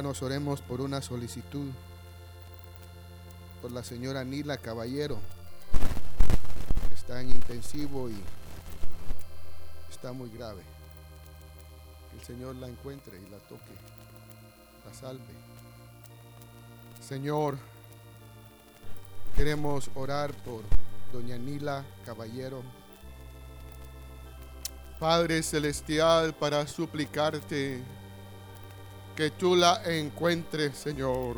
Hermanos, oremos por una solicitud por la señora Nila Caballero. Está en intensivo y está muy grave. Que el Señor la encuentre y la toque, la salve. Señor, queremos orar por doña Nila Caballero. Padre Celestial, para suplicarte que tú la encuentres, Señor.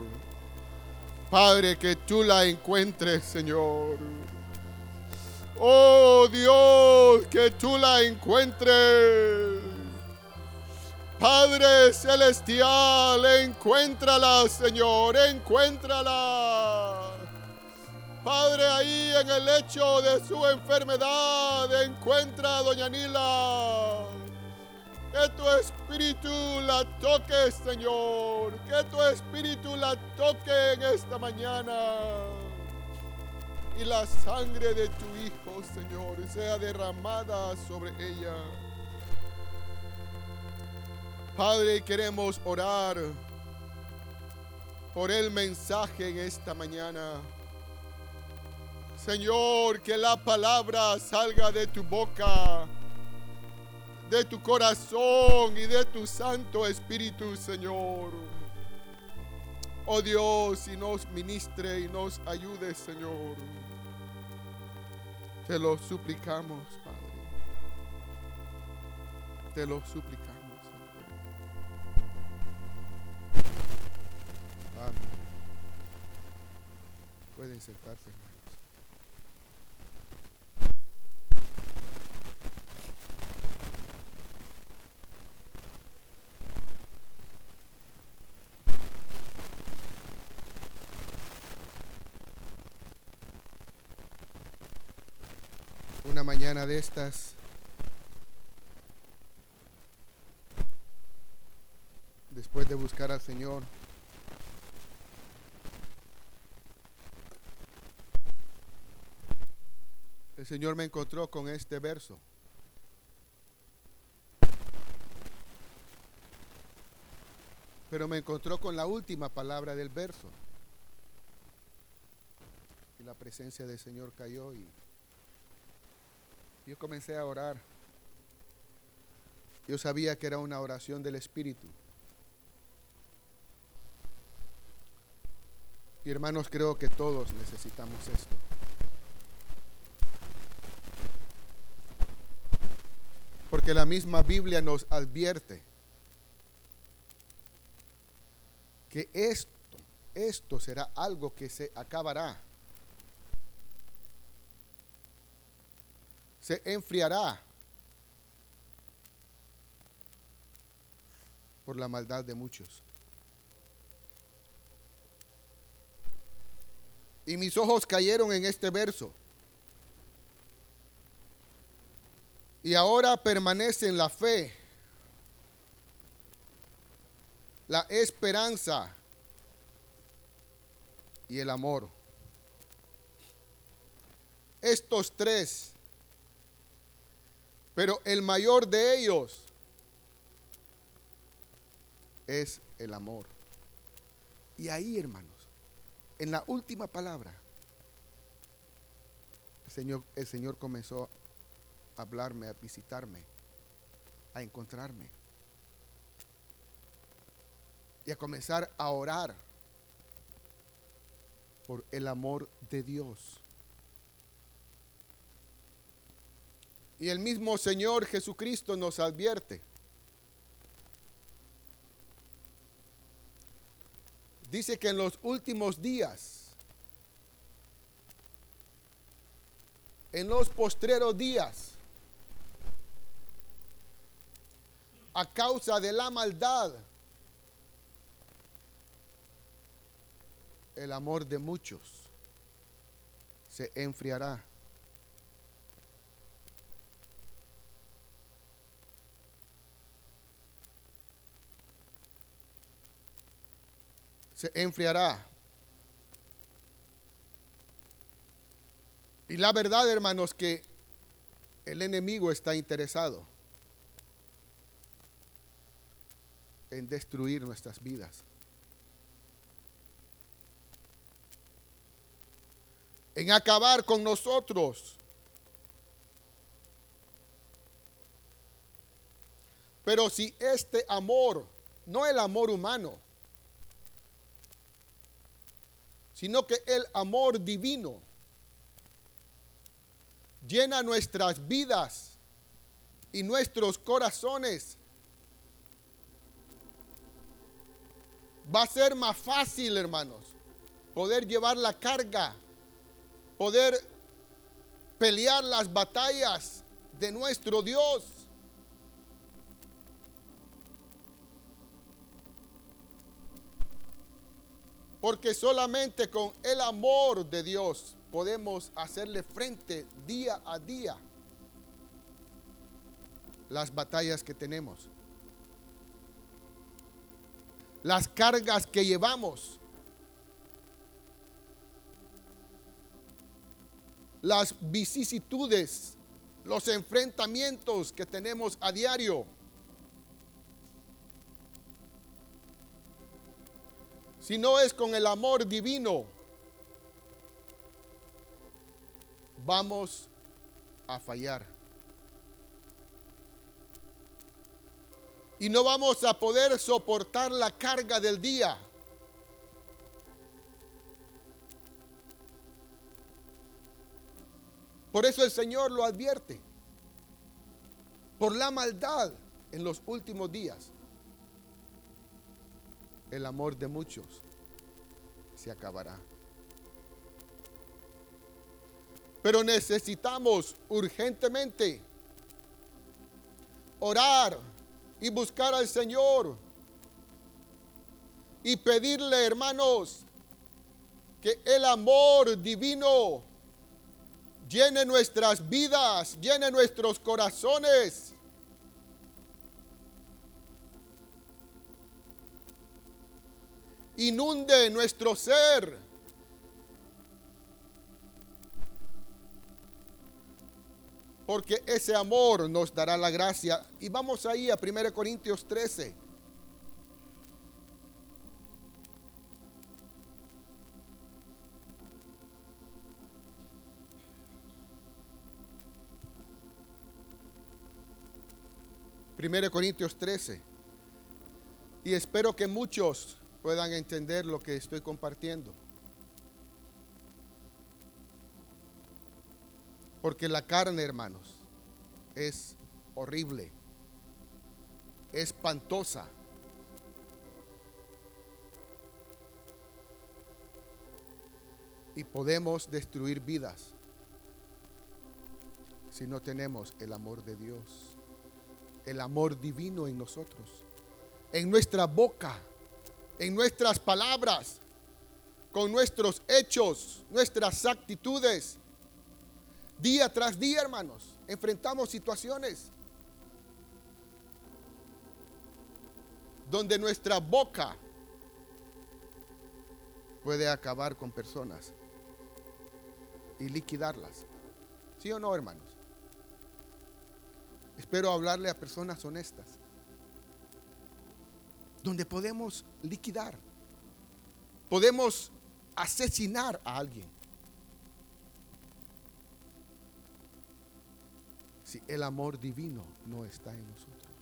Padre, que tú la encuentres, Señor. Oh Dios, que tú la encuentres. Padre celestial, encuéntrala, Señor, encuéntrala. Padre, ahí en el lecho de su enfermedad, encuentra Doña Nila. Que tu espíritu la toque, Señor. Que tu espíritu la toque en esta mañana. Y la sangre de tu Hijo, Señor, sea derramada sobre ella. Padre, queremos orar por el mensaje en esta mañana. Señor, que la palabra salga de tu boca de tu corazón y de tu Santo Espíritu, Señor. Oh Dios, y nos ministre y nos ayude, Señor. Te lo suplicamos, Padre. Te lo suplicamos. Amén. Pueden sentarse. Mañana de estas, después de buscar al Señor, el Señor me encontró con este verso. Pero me encontró con la última palabra del verso. Y la presencia del Señor cayó y yo comencé a orar. Yo sabía que era una oración del Espíritu. Y hermanos, creo que todos necesitamos esto. Porque la misma Biblia nos advierte que esto, esto será algo que se acabará. Se enfriará por la maldad de muchos. Y mis ojos cayeron en este verso. Y ahora permanecen la fe, la esperanza y el amor. Estos tres pero el mayor de ellos es el amor. Y ahí, hermanos, en la última palabra, el Señor, el Señor comenzó a hablarme, a visitarme, a encontrarme. Y a comenzar a orar por el amor de Dios. Y el mismo Señor Jesucristo nos advierte. Dice que en los últimos días, en los postreros días, a causa de la maldad, el amor de muchos se enfriará. se enfriará. Y la verdad, hermanos, que el enemigo está interesado en destruir nuestras vidas. En acabar con nosotros. Pero si este amor, no el amor humano, sino que el amor divino llena nuestras vidas y nuestros corazones, va a ser más fácil, hermanos, poder llevar la carga, poder pelear las batallas de nuestro Dios. Porque solamente con el amor de Dios podemos hacerle frente día a día las batallas que tenemos, las cargas que llevamos, las vicisitudes, los enfrentamientos que tenemos a diario. Si no es con el amor divino, vamos a fallar. Y no vamos a poder soportar la carga del día. Por eso el Señor lo advierte. Por la maldad en los últimos días. El amor de muchos se acabará. Pero necesitamos urgentemente orar y buscar al Señor y pedirle, hermanos, que el amor divino llene nuestras vidas, llene nuestros corazones. Inunde nuestro ser. Porque ese amor nos dará la gracia. Y vamos ahí a 1 Corintios 13. Primero Corintios 13. Y espero que muchos puedan entender lo que estoy compartiendo. Porque la carne, hermanos, es horrible, espantosa. Y podemos destruir vidas si no tenemos el amor de Dios, el amor divino en nosotros, en nuestra boca, en nuestras palabras, con nuestros hechos, nuestras actitudes Día tras día, hermanos, enfrentamos situaciones donde nuestra boca puede acabar con personas y liquidarlas. ¿Sí o no, hermanos? Espero hablarle a personas honestas, donde podemos liquidar, podemos asesinar a alguien. si el amor divino no está en nosotros.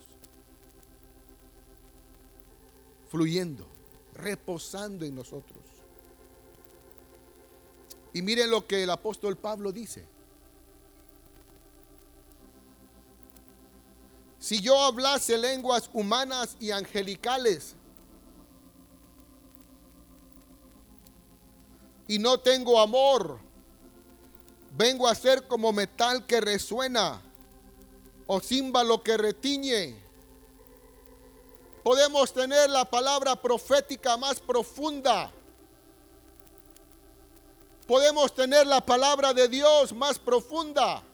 Fluyendo, reposando en nosotros. Y miren lo que el apóstol Pablo dice. Si yo hablase lenguas humanas y angelicales y no tengo amor, vengo a ser como metal que resuena o címbalo que retiñe. Podemos tener la palabra profética más profunda. Podemos tener la palabra de Dios más profunda.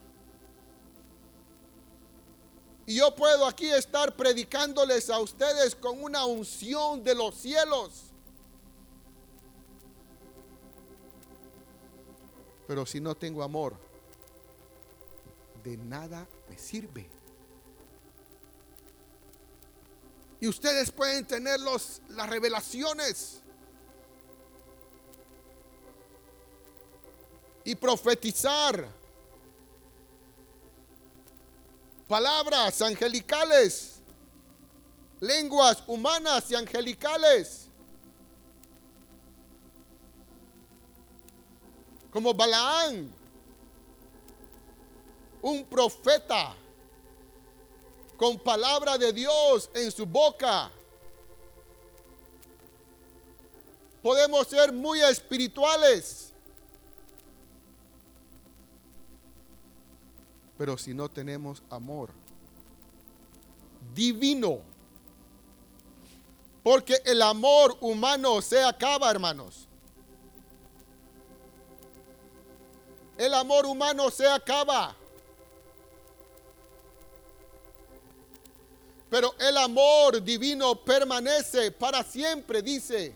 Y yo puedo aquí estar predicándoles a ustedes con una unción de los cielos. Pero si no tengo amor, de nada me sirve. Y ustedes pueden tener los, las revelaciones. y profetizar palabras angelicales, lenguas humanas y angelicales. Como Balaán, un profeta con palabra de Dios en su boca. Podemos ser muy espirituales. Pero si no tenemos amor divino, porque el amor humano se acaba, hermanos. El amor humano se acaba. Pero el amor divino permanece para siempre, dice.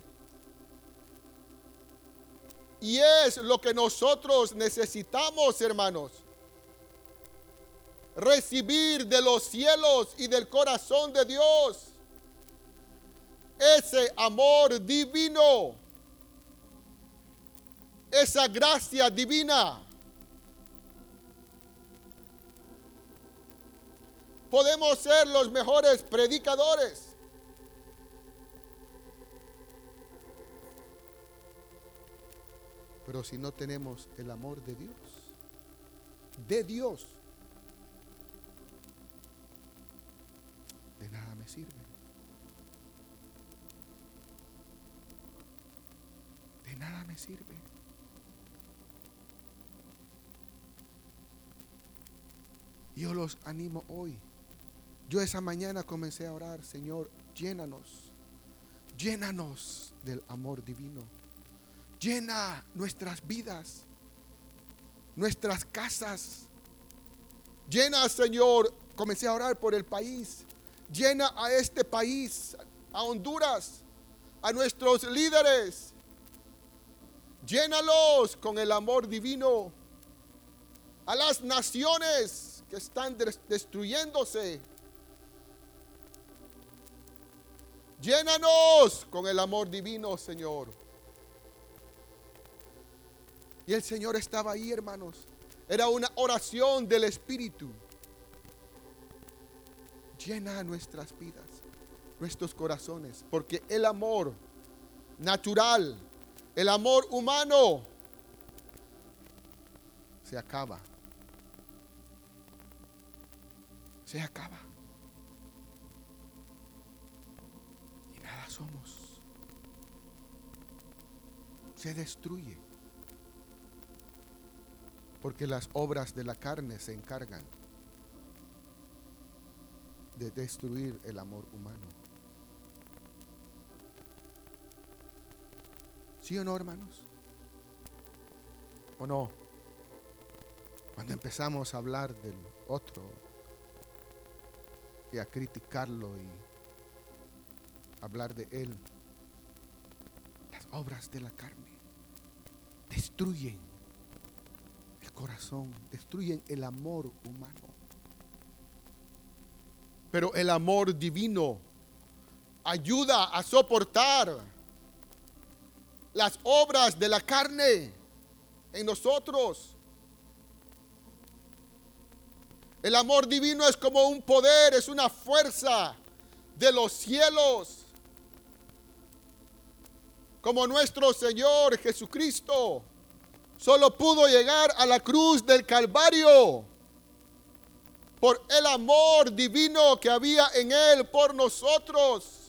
Y es lo que nosotros necesitamos, hermanos. Recibir de los cielos y del corazón de Dios ese amor divino, esa gracia divina. podemos ser los mejores predicadores. Pero si no tenemos el amor de Dios, de Dios, nada me sirve. Yo los animo hoy yo esa mañana comencé a orar, Señor, llénanos, llénanos del amor divino. Llena nuestras vidas, nuestras casas. Llena, Señor, comencé a orar por el país. Llena a este país, a Honduras, a nuestros líderes. Llénalos con el amor divino. A las naciones que están destruyéndose Llénanos con el amor divino, Señor. Y el Señor estaba ahí, hermanos. Era una oración del Espíritu. Llena nuestras vidas, nuestros corazones, porque el amor natural, el amor humano, se acaba. Se acaba. Se destruye. Porque las obras de la carne se encargan de destruir el amor humano. ¿Sí o no, hermanos? ¿O no? Cuando empezamos a hablar del otro y a criticarlo y hablar de Él. Las obras de la carne destruyen el corazón, destruyen el amor humano. Pero el amor divino ayuda a soportar las obras de la carne en nosotros. El amor divino es como un poder, es una fuerza de los cielos como nuestro Señor Jesucristo solo pudo llegar a la cruz del Calvario por el amor divino que había en Él por nosotros.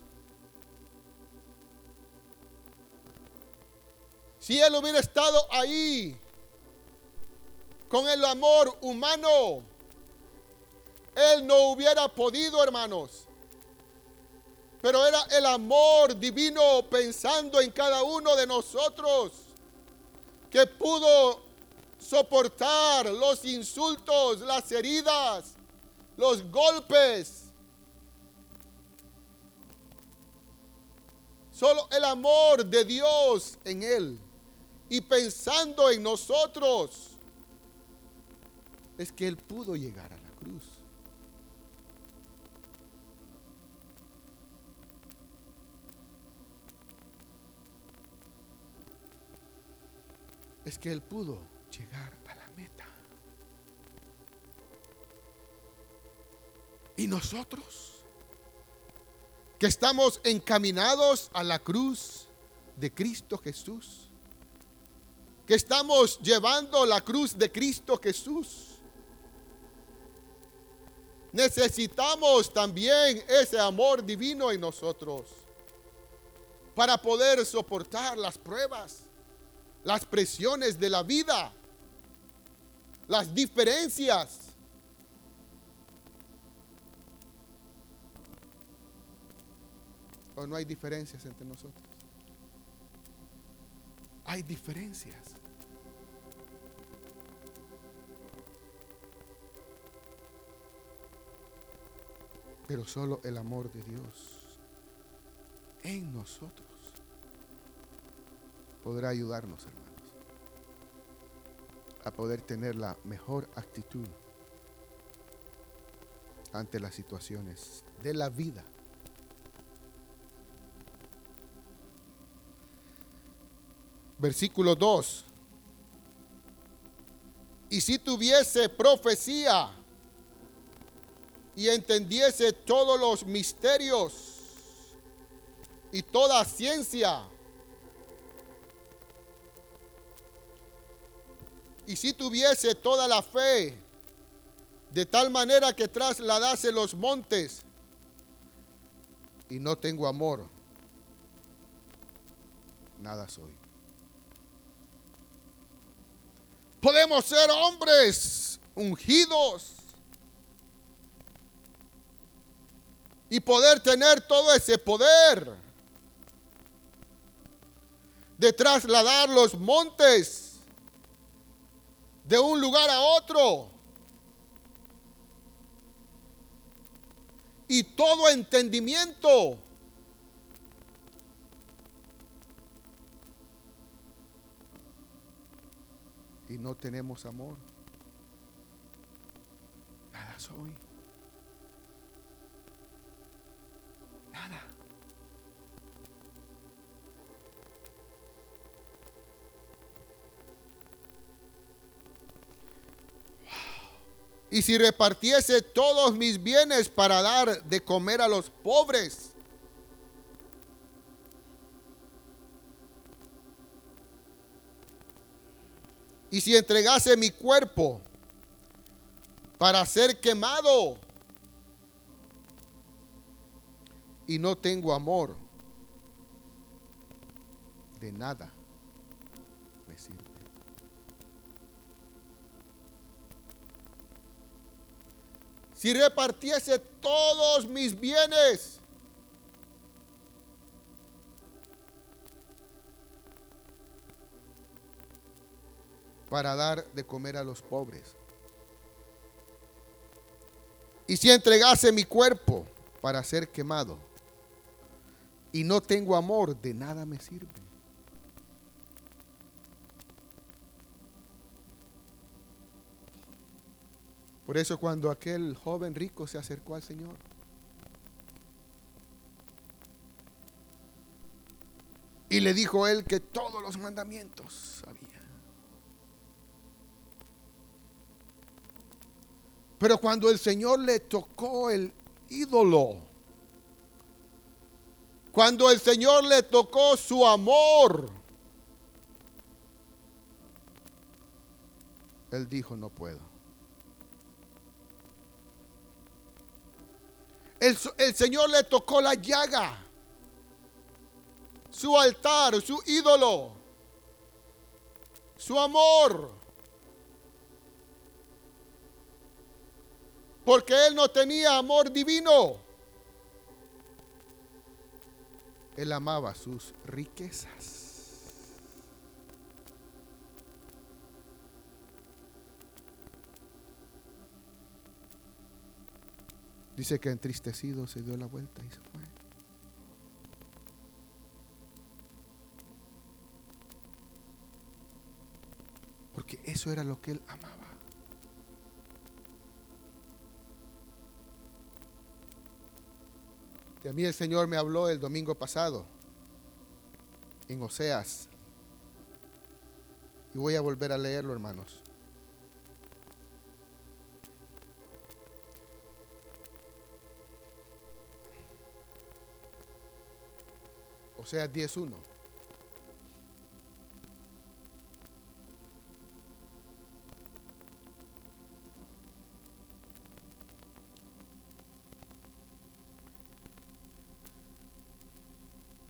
Si Él hubiera estado ahí con el amor humano, Él no hubiera podido, hermanos, pero era el amor divino pensando en cada uno de nosotros que pudo soportar los insultos, las heridas, los golpes. Solo el amor de Dios en Él y pensando en nosotros es que Él pudo llegar a la cruz. es que Él pudo llegar a la meta. Y nosotros, que estamos encaminados a la cruz de Cristo Jesús, estamos llevando la cruz de Cristo Jesús, necesitamos también ese amor divino en nosotros para poder soportar las pruebas, las presiones de la vida, las diferencias. ¿O no hay diferencias entre nosotros? Hay diferencias. Pero solo el amor de Dios en nosotros podrá ayudarnos, hermanos, a poder tener la mejor actitud ante las situaciones de la vida. Versículo 2. Y si tuviese profecía y entendiese todos los misterios y toda ciencia. Y si tuviese toda la fe, de tal manera que trasladase los montes, y no tengo amor, nada soy. Podemos ser hombres ungidos y poder tener todo ese poder de trasladar los montes de un lugar a otro. Y todo entendimiento. Y no tenemos amor. Nada soy. Y si repartiese todos mis bienes para dar de comer a los pobres, y si entregase mi cuerpo para ser quemado, y no tengo amor, de nada me. Si repartiese todos mis bienes, para dar de comer a los pobres. Y si entregase mi cuerpo para ser quemado y no tengo amor, de nada me sirve. Por eso cuando aquel joven rico se acercó al Señor, y le dijo él que todos los mandamientos había. Pero cuando el Señor le tocó el ídolo, cuando el Señor le tocó su amor, él dijo, no puedo. El, Señor le tocó la llaga, su altar, su ídolo, su amor. Porque él no tenía amor divino. Él amaba sus riquezas. Dice que entristecido se dio la vuelta y se fue. Porque eso era lo que él amaba. Y a mí el Señor me habló el domingo pasado en Oseas Y voy a volver a leerlo, hermanos. O sea, 10.1.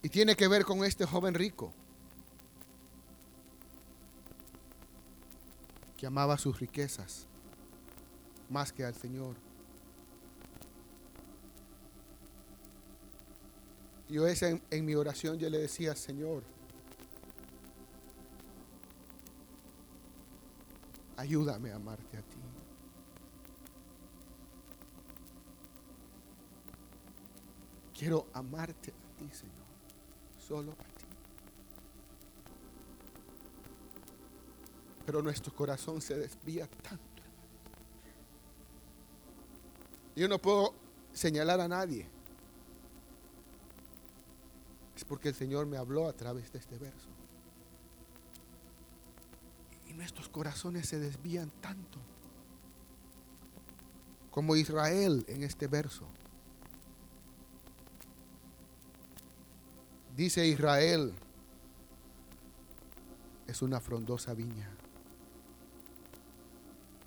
Y tiene que ver con este joven rico que amaba sus riquezas más que al Señor. Yo en, en mi oración yo le decía, Señor, ayúdame a amarte a ti. Quiero amarte a ti, Señor solo a ti. Pero nuestro corazón se desvía tanto. Yo no puedo señalar a nadie. Es porque el Señor me habló a través de este verso. Y nuestros corazones se desvían tanto. Como Israel en este verso. Dice Israel, es una frondosa viña,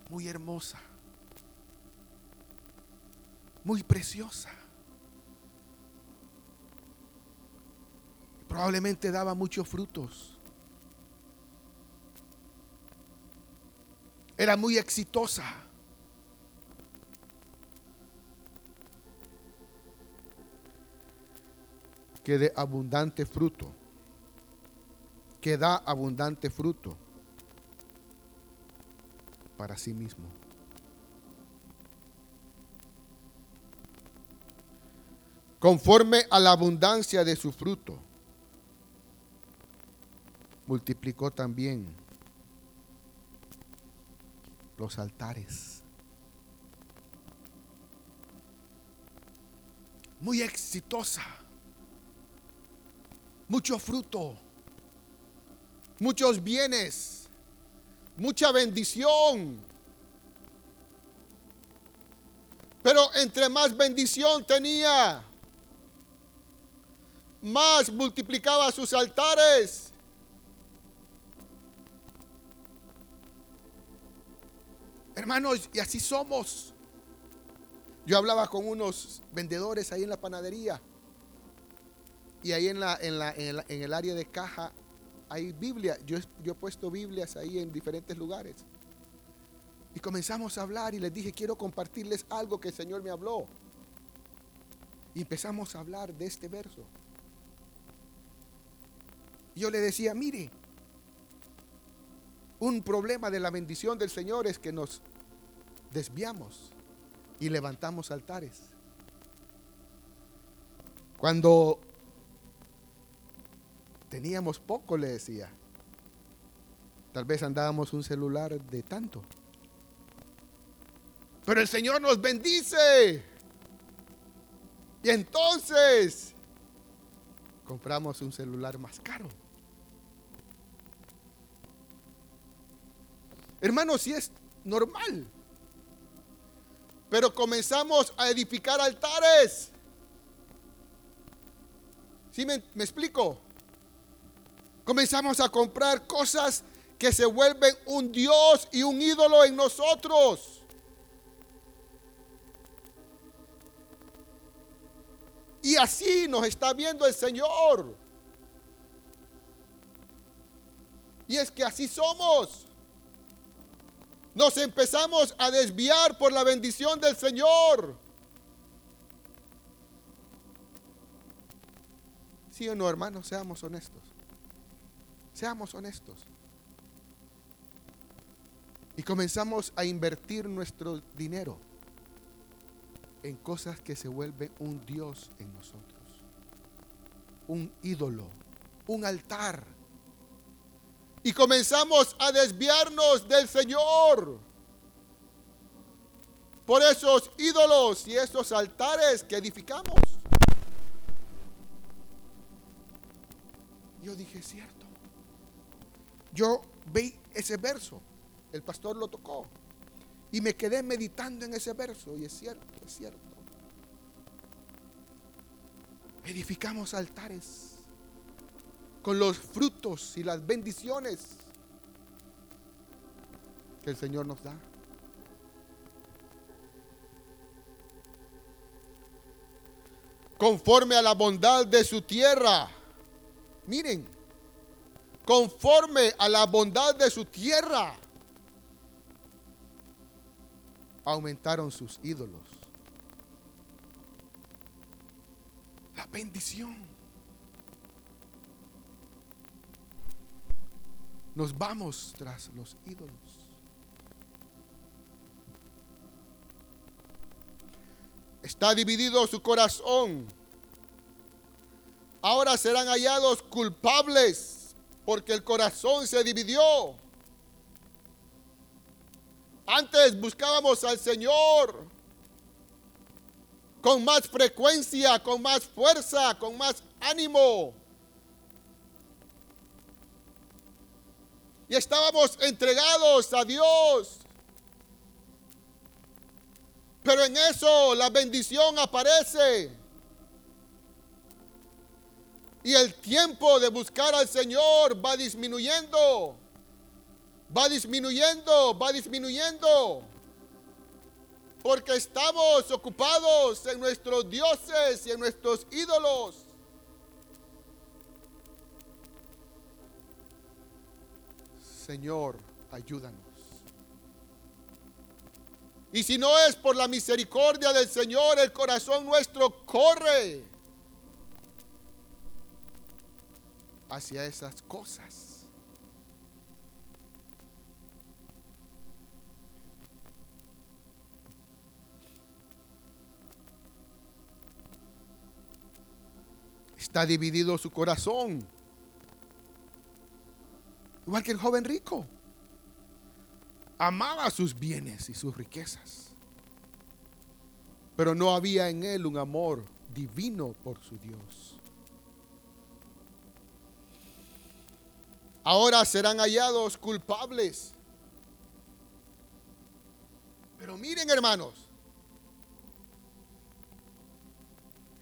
muy hermosa, muy preciosa. Probablemente daba muchos frutos. Era muy exitosa. que dé abundante fruto, que da abundante fruto para sí mismo. Conforme a la abundancia de su fruto, multiplicó también los altares. Muy exitosa mucho fruto, muchos bienes, mucha bendición. Pero entre más bendición tenía, más multiplicaba sus altares. Hermanos, y así somos. Yo hablaba con unos vendedores ahí en la panadería. Y ahí en, la, en, la, en, el área de caja hay Biblia. Yo, yo he puesto Biblias ahí en diferentes lugares. Y comenzamos a hablar y les dije, quiero compartirles algo que el Señor me habló. Y empezamos a hablar de este verso. Yo le decía, mire, un problema de la bendición del Señor es que nos desviamos y levantamos altares. Cuando Teníamos poco, le decía. Tal vez andábamos un celular de tanto. Pero el Señor nos bendice. Y entonces compramos un celular más caro. Hermanos, si es normal. Pero comenzamos a edificar altares. ¿Sí me, me explico? Comenzamos a comprar cosas que se vuelven un Dios y un ídolo en nosotros. Y así nos está viendo el Señor. Y es que así somos. Nos empezamos a desviar por la bendición del Señor. ¿Sí o no, hermanos? Seamos honestos. Seamos honestos. Y comenzamos a invertir nuestro dinero en cosas que se vuelven un Dios en nosotros. Un ídolo, un altar. Y comenzamos a desviarnos del Señor por esos ídolos y esos altares que edificamos. Yo dije, cierto yo ese verso. El pastor lo tocó. Y me quedé meditando en ese verso. Y es cierto, es cierto. Edificamos altares con los frutos y las bendiciones que el Señor nos da. Conforme a la bondad de su tierra. Miren, conforme a la bondad de su tierra, aumentaron sus ídolos. La bendición. Nos vamos tras los ídolos. Está dividido su corazón. Ahora serán hallados culpables porque el corazón se dividió. Antes buscábamos al Señor con más frecuencia, con más fuerza, con más ánimo. Y estábamos entregados a Dios. Pero en eso la bendición aparece. Y el tiempo de buscar al Señor va disminuyendo. Va disminuyendo, va disminuyendo. Porque estamos ocupados en nuestros dioses y en nuestros ídolos. Señor, ayúdanos. Y si no es por la misericordia del Señor, el corazón nuestro corre hacia esas cosas. Está dividido su corazón. Igual que el joven rico amaba sus bienes y sus riquezas, pero no había en él un amor divino por su Dios. Ahora serán hallados culpables. Pero miren hermanos,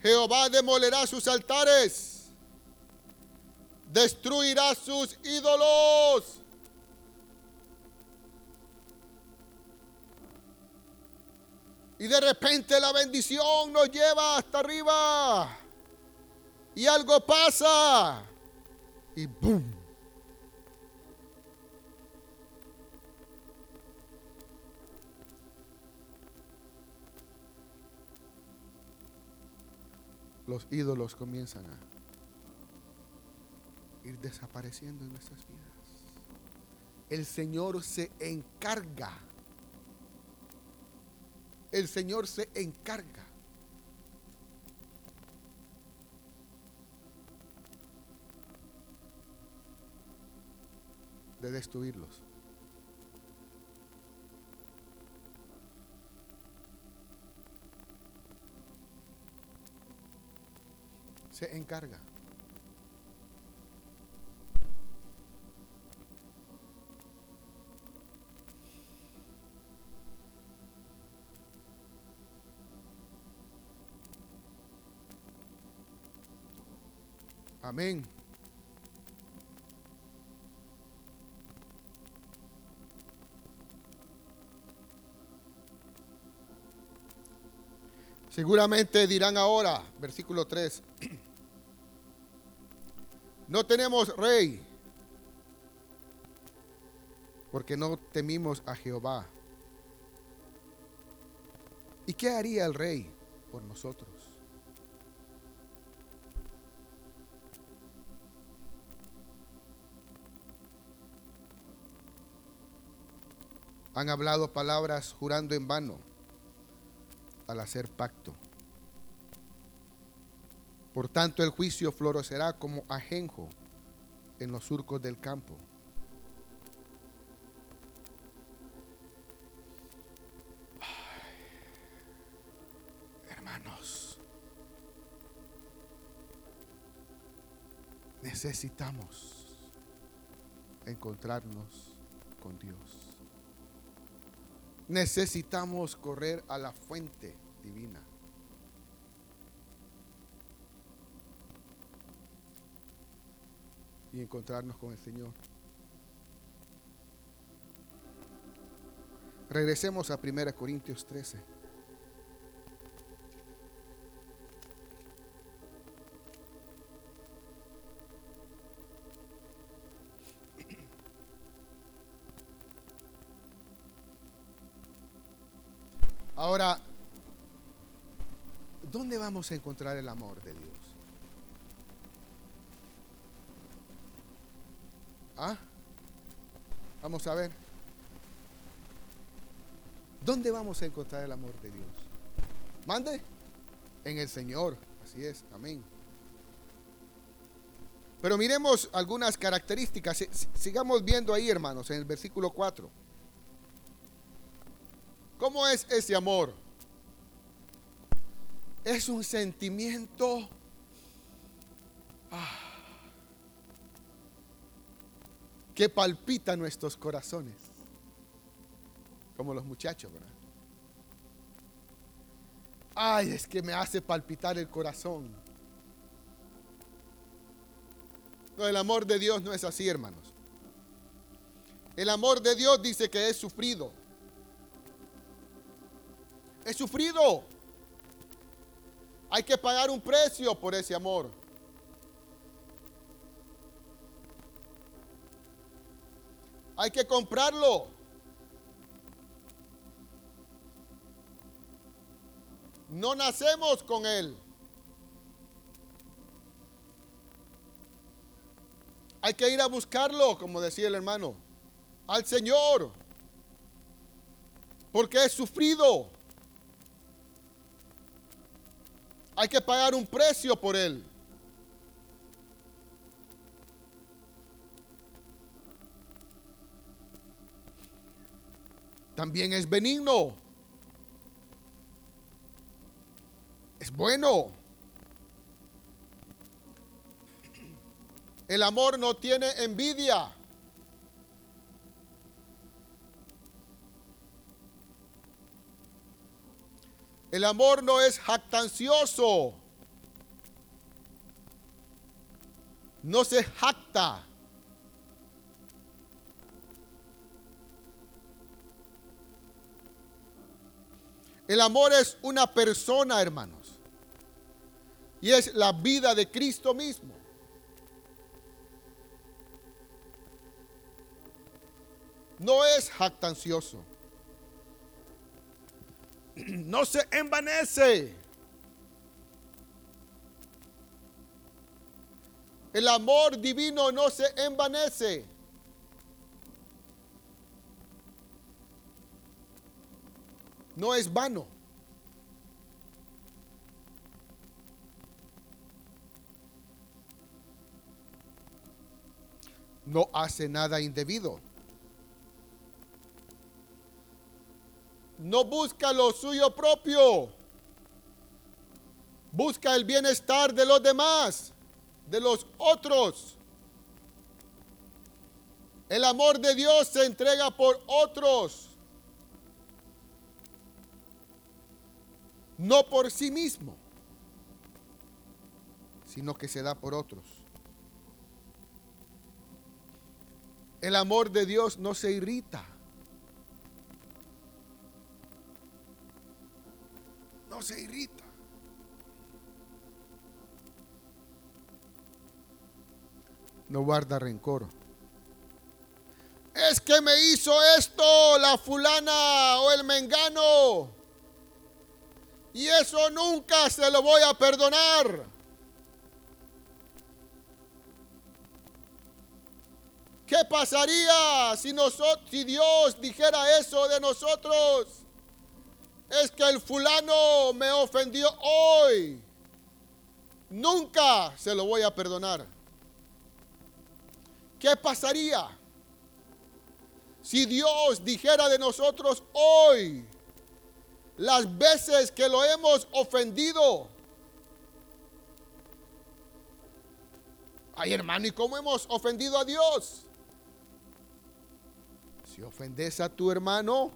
Jehová demolerá sus altares, destruirá sus ídolos Y de repente la bendición nos lleva hasta arriba. Y algo pasa. Y ¡boom! Los ídolos comienzan a ir desapareciendo en nuestras vidas. El Señor se encarga el Señor se encarga. de destruirlos. Se encarga. Amén. Seguramente dirán ahora, versículo 3, no tenemos rey, porque no temimos a Jehová. ¿Y qué haría el rey por nosotros? Han hablado palabras jurando en vano al hacer pacto. Por tanto, el juicio florecerá como ajenjo en los surcos del campo. hermanos, necesitamos encontrarnos con Dios. Necesitamos correr a la fuente divina. Y encontrarnos con el Señor. Regresemos a 1 Corintios 13. Vamos a encontrar el amor de Dios? ¿Ah? Vamos a ver. ¿Dónde vamos a encontrar el amor de Dios? Mande. En el Señor. Así es. Amén. Pero miremos algunas características. Sigamos viendo ahí, hermanos, en el versículo 4. ¿Cómo es ese amor? Es un sentimiento ah, que palpita nuestros corazones. Como los muchachos, ¿verdad? Ay, es que me hace palpitar el corazón. No, el amor de Dios no es así, hermanos. El amor de Dios dice que es sufrido He sufrido. Hay que pagar un precio por ese amor. Hay que comprarlo. No nacemos con él. Hay que ir a buscarlo, como decía el hermano, al Señor. Porque es sufrido. Hay que pagar un precio por él. También es benigno. Es bueno. El amor no tiene envidia. El amor no es jactancioso. No se jacta. El amor es una persona, hermanos. Y es la vida de Cristo mismo. No es jactancioso. no se envanece. El amor divino no se envanece. No es vano. No hace nada indebido. No busca lo suyo propio. Busca el bienestar de los demás, de los otros. El amor de Dios se entrega por otros, no por sí mismo, sino que se da por otros. El amor de Dios no se irrita. Se irrita. No guarda rencor. Es que me hizo esto la fulana o el mengano. Y eso nunca se lo voy a perdonar. ¿Qué pasaría si, nosotros, si Dios dijera eso de nosotros? Es que el fulano me ofendió hoy. Nunca se lo voy a perdonar. ¿Qué pasaría si Dios dijera de nosotros hoy las veces que lo hemos ofendido? Ay hermano, ¿y cómo hemos ofendido a Dios? Si ofendes a tu hermano,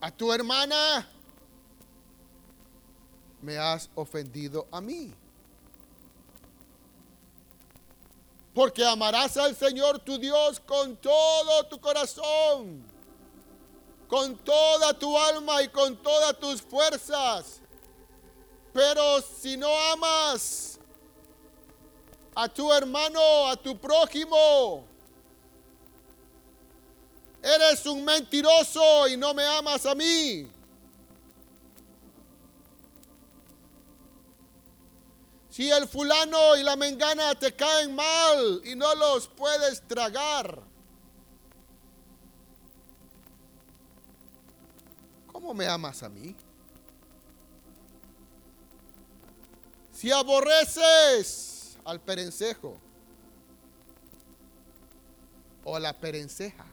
a tu hermana, me has ofendido a mí. Porque amarás al Señor tu Dios con todo tu corazón, con toda tu alma y con todas tus fuerzas. Pero si no amas a tu hermano, a tu prójimo, eres un mentiroso y no me amas a mí. Si el fulano y la mengana te caen mal y no los puedes tragar, ¿cómo me amas a mí? Si aborreces al perencejo o la perenceja,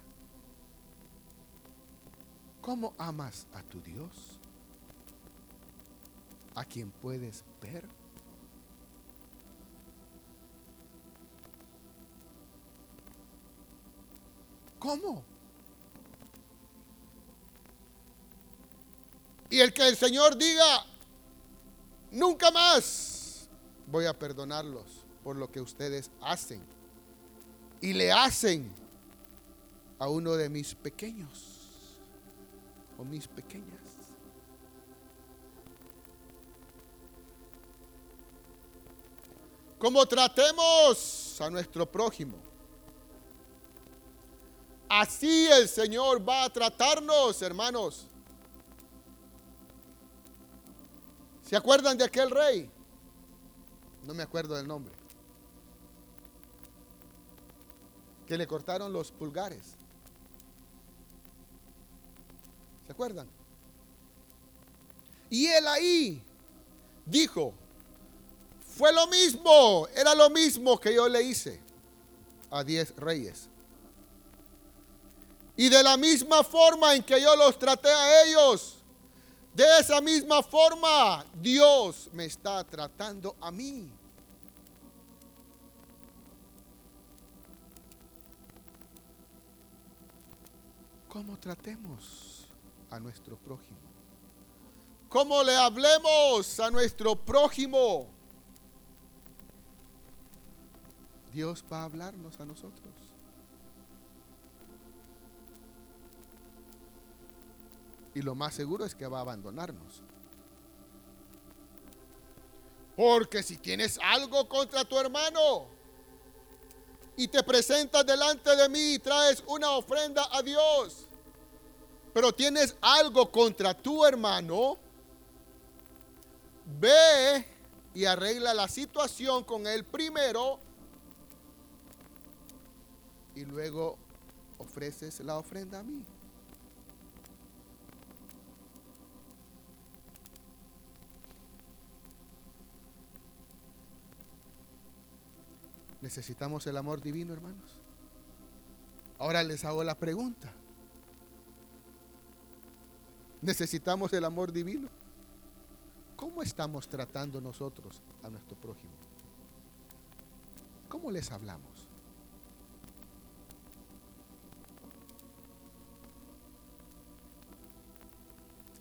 ¿cómo amas a tu Dios? ¿A quien puedes ver? ¿Cómo? Y el que el Señor diga, nunca más voy a perdonarlos por lo que ustedes hacen. Y le hacen a uno de mis pequeños mis pequeñas. Como tratemos a nuestro prójimo Así el Señor va a tratarnos, hermanos. ¿Se acuerdan de aquel rey? No me acuerdo del nombre. Que le cortaron los pulgares. ¿Se acuerdan? Y él ahí dijo, fue lo mismo, era lo mismo que yo le hice a diez reyes. Y de la misma forma en que yo los traté a ellos, de esa misma forma Dios me está tratando a mí. ¿Cómo tratemos a nuestro prójimo? ¿Cómo le hablemos a nuestro prójimo? Dios va a hablarnos a nosotros. Y lo más seguro es que va a abandonarnos. Porque si tienes algo contra tu hermano y te presentas delante de mí y traes una ofrenda a Dios, pero tienes algo contra tu hermano, ve y arregla la situación con él primero y luego ofreces la ofrenda a mí. Necesitamos el amor divino, hermanos. Ahora les hago la pregunta. Necesitamos el amor divino. ¿Cómo estamos tratando nosotros a nuestro prójimo? ¿Cómo les hablamos?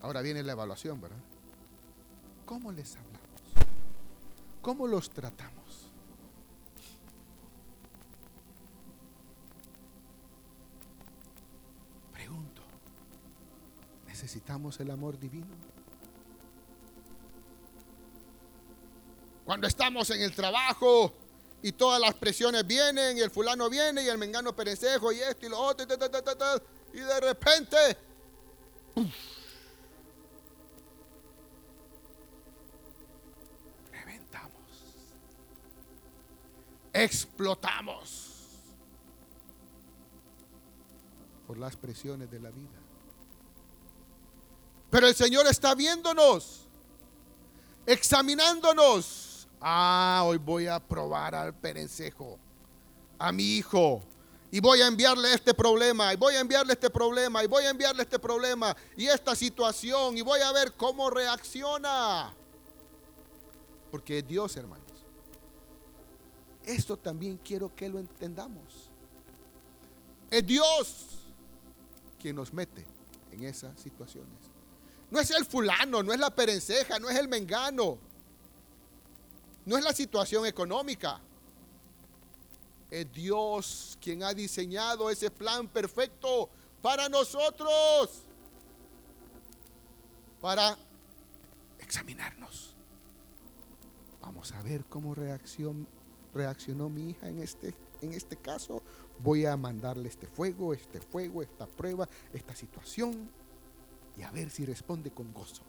Ahora viene la evaluación, ¿verdad? ¿Cómo les hablamos? ¿Cómo los tratamos? Necesitamos el amor divino. Cuando estamos en el trabajo y todas las presiones vienen y el fulano viene y el mengano perencejo y esto y lo otro y, de repente reventamos, explotamos por las presiones de la vida. Pero el Señor está viéndonos, examinándonos. Ah, hoy voy a probar al perencejo, a mi hijo, y voy a enviarle este problema, y voy a enviarle este problema, y voy a enviarle este problema, y esta situación, y voy a ver cómo reacciona. Porque es Dios, hermanos. Esto también quiero que lo entendamos. Es Dios. quien nos mete en esas situaciones. No es el fulano, no es la perenceja, no es el mengano, no es la situación económica. Es Dios quien ha diseñado ese plan perfecto para nosotros, para examinarnos. Vamos a ver cómo reaccionó mi hija en este, en este caso. Voy a mandarle este fuego, este fuego, esta prueba, esta situación y a ver si responde con gozo.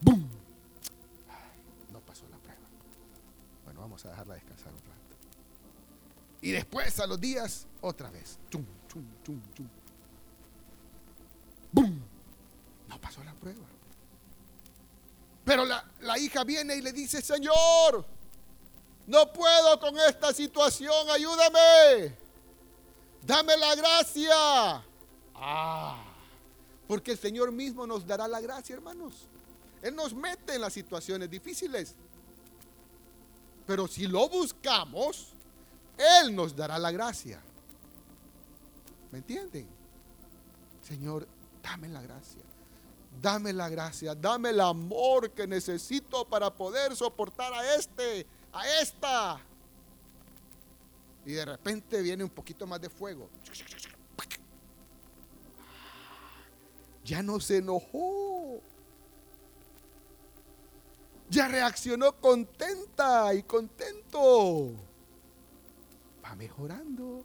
¡Bum! no pasó la prueba. Bueno, vamos a dejarla descansar un rato. Y después a los días, otra vez. ¡Chum, chum, chum, chum! ¡Bum! No pasó la prueba. Pero la, la hija viene y le dice, Señor, no puedo con esta situación, ayúdame. Dame la gracia. Ah, porque el Señor mismo nos dará la gracia, hermanos. Él nos mete en las situaciones difíciles. Pero si lo buscamos, Él nos dará la gracia. ¿Me entienden? Señor, dame la gracia. Dame la gracia, dame el amor que necesito para poder soportar a este, a esta. Y de repente viene un poquito más de fuego. Ya no se enojó. Ya reaccionó contenta y contento. Va mejorando.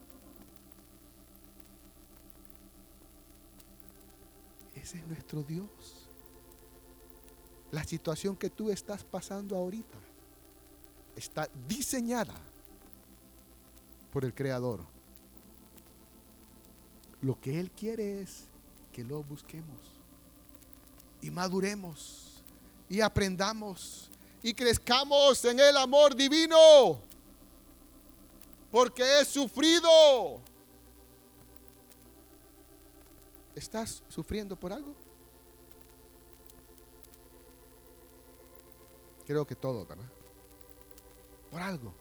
Ese es nuestro Dios. La situación que tú estás pasando ahorita está diseñada por el Creador. Lo que Él quiere es que lo busquemos y maduremos y aprendamos y crezcamos en el amor divino, porque es sufrido. ¿Estás sufriendo por algo? Creo que todo, ¿verdad? Por algo.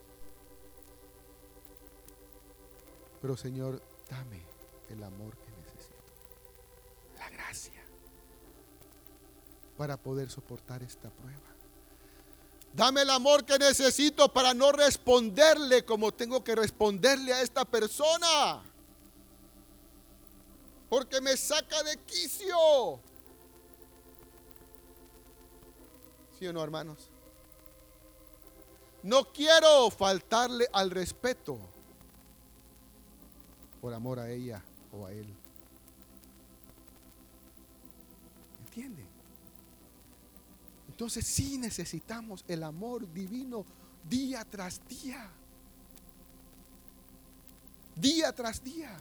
Pero Señor, dame el amor que necesito. La gracia. Para poder soportar esta prueba. Dame el amor que necesito para no responderle como tengo que responderle a esta persona porque me saca de quicio. ¿Sí o no, hermanos? No quiero faltarle al respeto por amor a ella o a él. ¿Entienden? Entonces sí necesitamos el amor divino día tras día. Día tras día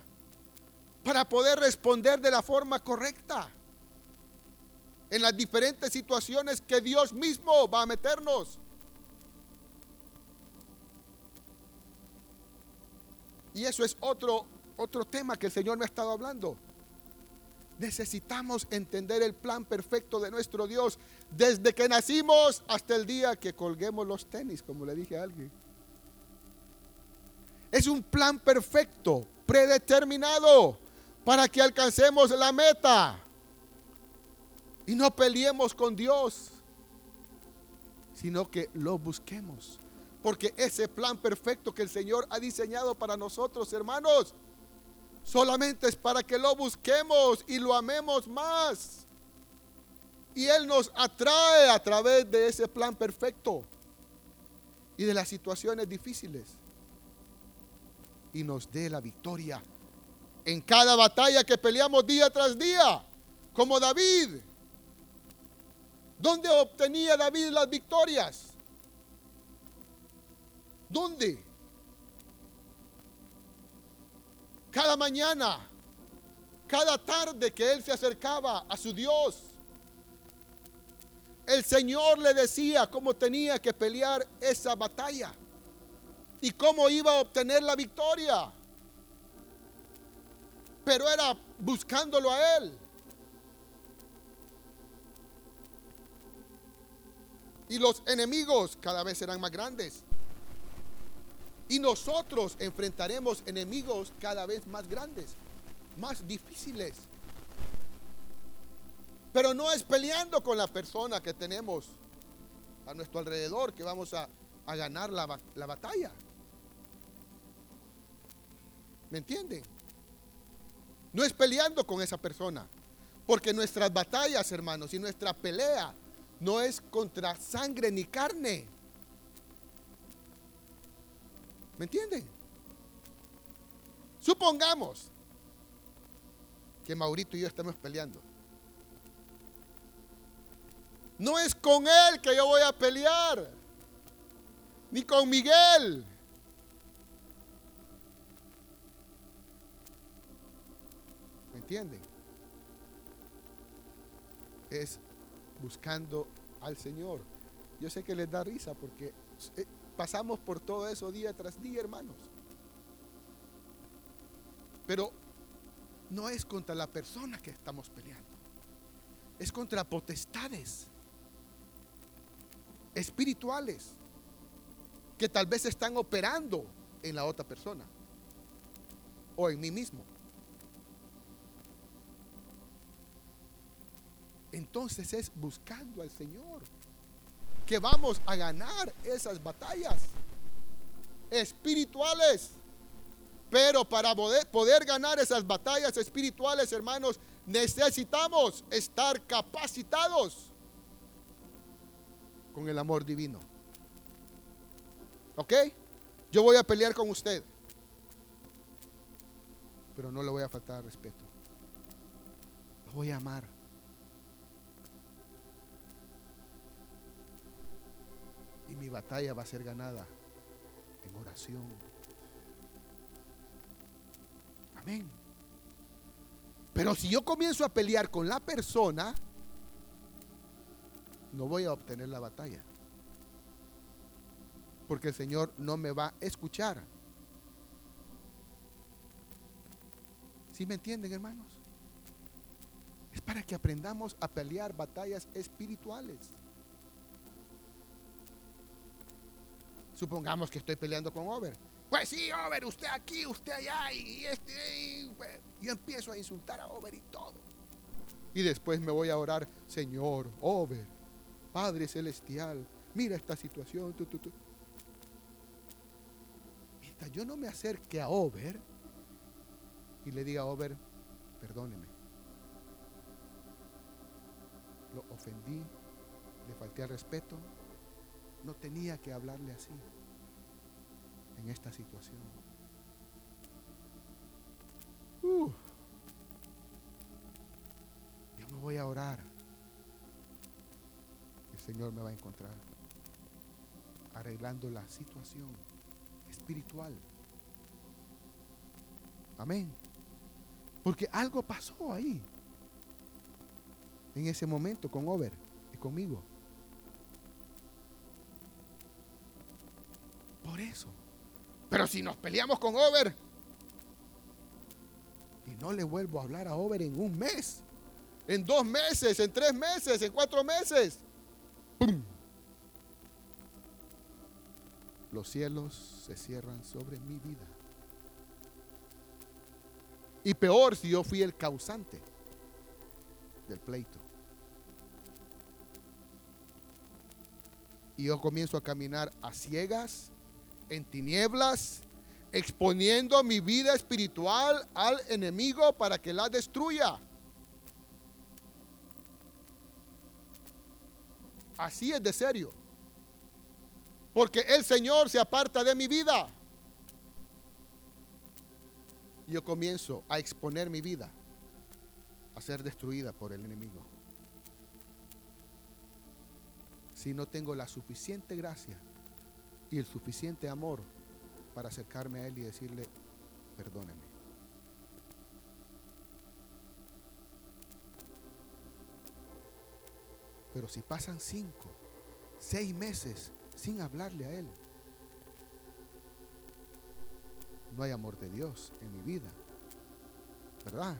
para poder responder de la forma correcta en las diferentes situaciones que Dios mismo va a meternos. Y eso es otro, otro tema que el Señor me ha estado hablando. Necesitamos entender el plan perfecto de nuestro Dios desde que nacimos hasta el día que colguemos los tenis, como le dije a alguien. Es un plan perfecto, predeterminado para que alcancemos la meta y no peleemos con Dios, sino que lo busquemos. Porque ese plan perfecto que el Señor ha diseñado para nosotros, hermanos, solamente es para que lo busquemos y lo amemos más. Y Él nos atrae a través de ese plan perfecto y de las situaciones difíciles. Y nos dé la victoria en cada batalla que peleamos día tras día, como David. ¿Dónde obtenía David las victorias? ¿Dónde? Cada mañana, cada tarde que él se acercaba a su Dios, el Señor le decía cómo tenía que pelear esa batalla y cómo iba a obtener la victoria pero era buscándolo a Él. Y los enemigos cada vez serán más grandes. Y nosotros enfrentaremos enemigos cada vez más grandes. más difíciles. Pero no es peleando con la persona que tenemos a nuestro alrededor que vamos a, ganar la, la batalla. ¿Me entienden? No es peleando con esa persona. Porque nuestras batallas, hermanos, y nuestra pelea no es contra sangre ni carne. ¿Me entienden? Supongamos que Maurito y yo estamos peleando. No es con él que yo voy a pelear, ni con Miguel. ¿Me entienden? Es buscando al Señor. Yo sé que les da risa porque eh, pasamos por todo eso día tras día, hermanos. Pero no es contra la persona que estamos peleando. Es contra potestades espirituales que tal vez están operando en la otra persona o en mí mismo. Entonces es buscando al Señor que vamos a ganar esas batallas espirituales. Pero para poder, poder, ganar esas batallas espirituales, hermanos, necesitamos estar capacitados con el amor divino. ¿Ok? Yo voy a pelear con usted, pero no le voy a faltar respeto. Lo voy a amar. Mi batalla va a ser ganada en oración. Amén. Pero si yo comienzo a pelear con la persona, no voy a obtener la batalla. Porque el Señor no me va a escuchar. ¿Sí me entienden, hermanos? Es para que aprendamos a pelear batallas espirituales. Supongamos que estoy peleando con Over. Pues sí, Over, usted aquí, usted allá, y este. Pues, yo empiezo a insultar a Over y todo. Y después me voy a orar, Señor, Over, Padre Celestial, mira esta situación. Mientras yo no me acerque a Over y le diga a Over, perdóneme. Lo ofendí, le falté al respeto, no tenía que hablarle así en esta situación. Uh. yo me voy a orar. El Señor me va a encontrar arreglando la situación espiritual. Amén. Porque algo pasó ahí. En ese momento con Over y conmigo. Por eso. Pero si nos peleamos con Over y no le vuelvo a hablar a Over en un mes, en dos meses, en tres meses, en cuatro meses. Los cielos se cierran sobre mi vida. Y peor si yo fui el causante del pleito. Y yo comienzo a caminar a ciegas en tinieblas, exponiendo mi vida espiritual al enemigo para que la destruya. Así es de serio. Porque el Señor se aparta de mi vida. Yo comienzo a exponer mi vida a ser destruida por el enemigo. Si no tengo la suficiente gracia y el suficiente amor para acercarme a Él y decirle, perdóneme. Pero si pasan cinco, seis meses sin hablarle a Él, no hay amor de Dios en mi vida, ¿verdad?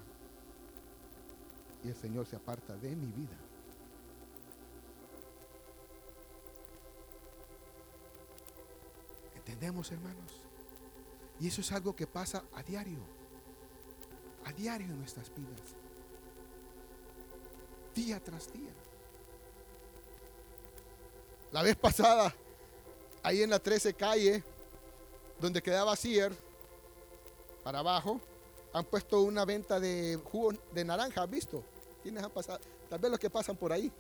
Y el Señor se aparta de mi vida. ¿Entendemos, hermanos? Y eso es algo que pasa a diario. a diario en nuestras vidas, día tras día. La vez pasada, ahí en la 13 calle, donde quedaba Cier, para abajo, han puesto una venta de jugo de naranja, ¿has visto? ¿Quiénes han pasado? Tal vez los que pasan por ahí.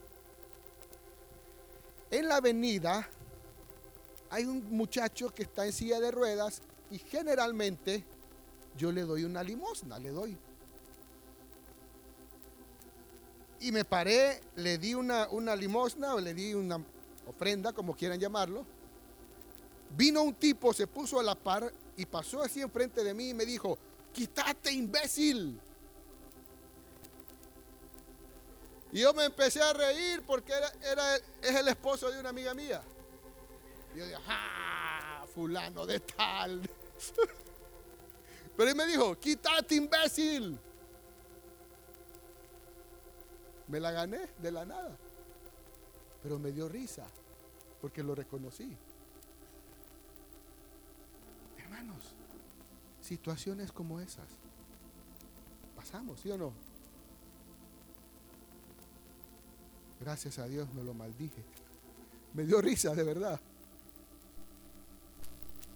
En la avenida hay un muchacho que está en silla de ruedas y generalmente yo le doy una limosna, le doy. Y me paré, le di una, una limosna o le di una ofrenda, como quieran llamarlo. Vino un tipo, se puso a la par y pasó así enfrente de mí y me dijo, quítate imbécil. Y yo me empecé a reír porque era, es el esposo de una amiga mía. Yo dije, ¡ah! Fulano de tal. Pero él me dijo, quítate imbécil. Me la gané de la nada. Pero me dio risa porque lo reconocí. Hermanos, situaciones como esas pasamos, ¿sí o no? Gracias a Dios no lo maldije. Me dio risa, de verdad.